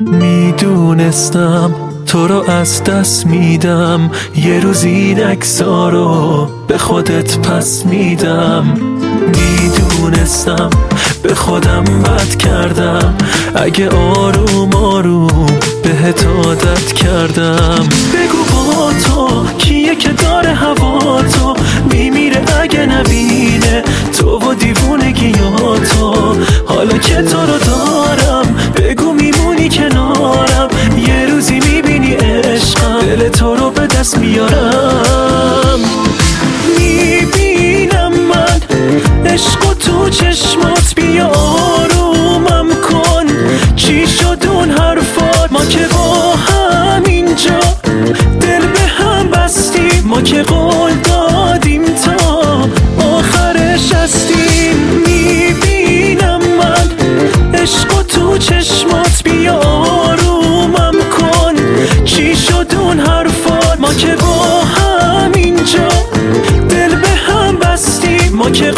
می‌دونستم تو رو از دست میدم. یه روز این رو به خودت پس میدم. می‌دونستم به خودم بد کردم. اگه آروم آروم بهت عادت کردم. بگو با تو کیه که داره هوا تو؟ میمیره اگه نبینه تو و دیوونگی تو. حالا که تو رو دارم دست میارم. می‌بینم من عشق تو چشمات بیا آرومم کن. چی شد اون حرفات؟ ما که با هم اینجا دل به هم بستیم. ما که قول ما که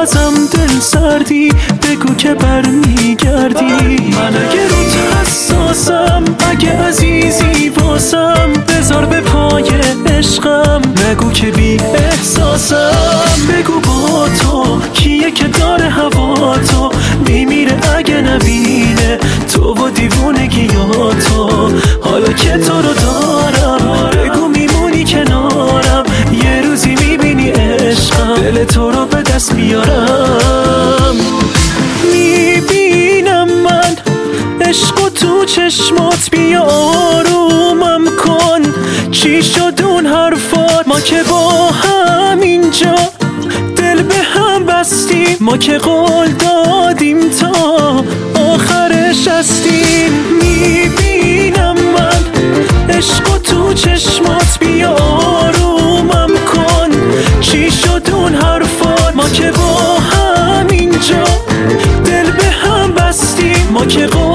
نگو ازم دل سردی بگو که برمیگردی. من اگه روت حساسم اگه عزیزی واسم بذار به پای عشقم. نگو که بی احساسم. بگو با تو کیه که داره هوا تو؟ میمیره اگه نبینه تو و دیوونگی تو. حالا که تو ما که با هم اینجا دل به هم بستیم ما که قول دادیم تا آخرش هستیم. می‌بینم من عشق تو چشمات بیا آرومم کن. چی شد اون حرفات؟ ما که با هم اینجا دل به هم بستیم ما که قول